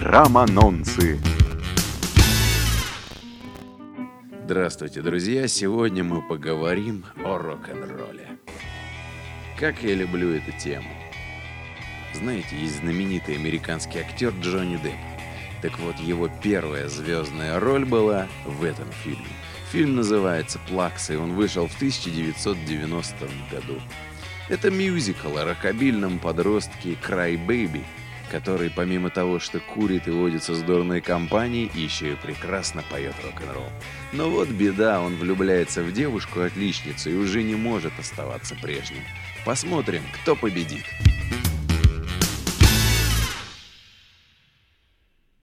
Романонцы. Здравствуйте, друзья! Сегодня мы поговорим о рок-н-ролле. Как я люблю эту тему. Знаете, есть знаменитый американский актер Джонни Депп. Так вот, его первая звездная роль была в этом фильме. Фильм называется «Плакса», и он вышел в 1990 году. Это мюзикл о рокобильном подростке Край Бэйби, который помимо того, что курит и водится с дурной компанией, еще и прекрасно поет рок-н-ролл. Но вот беда, он влюбляется в девушку-отличницу и уже не может оставаться прежним. Посмотрим, кто победит.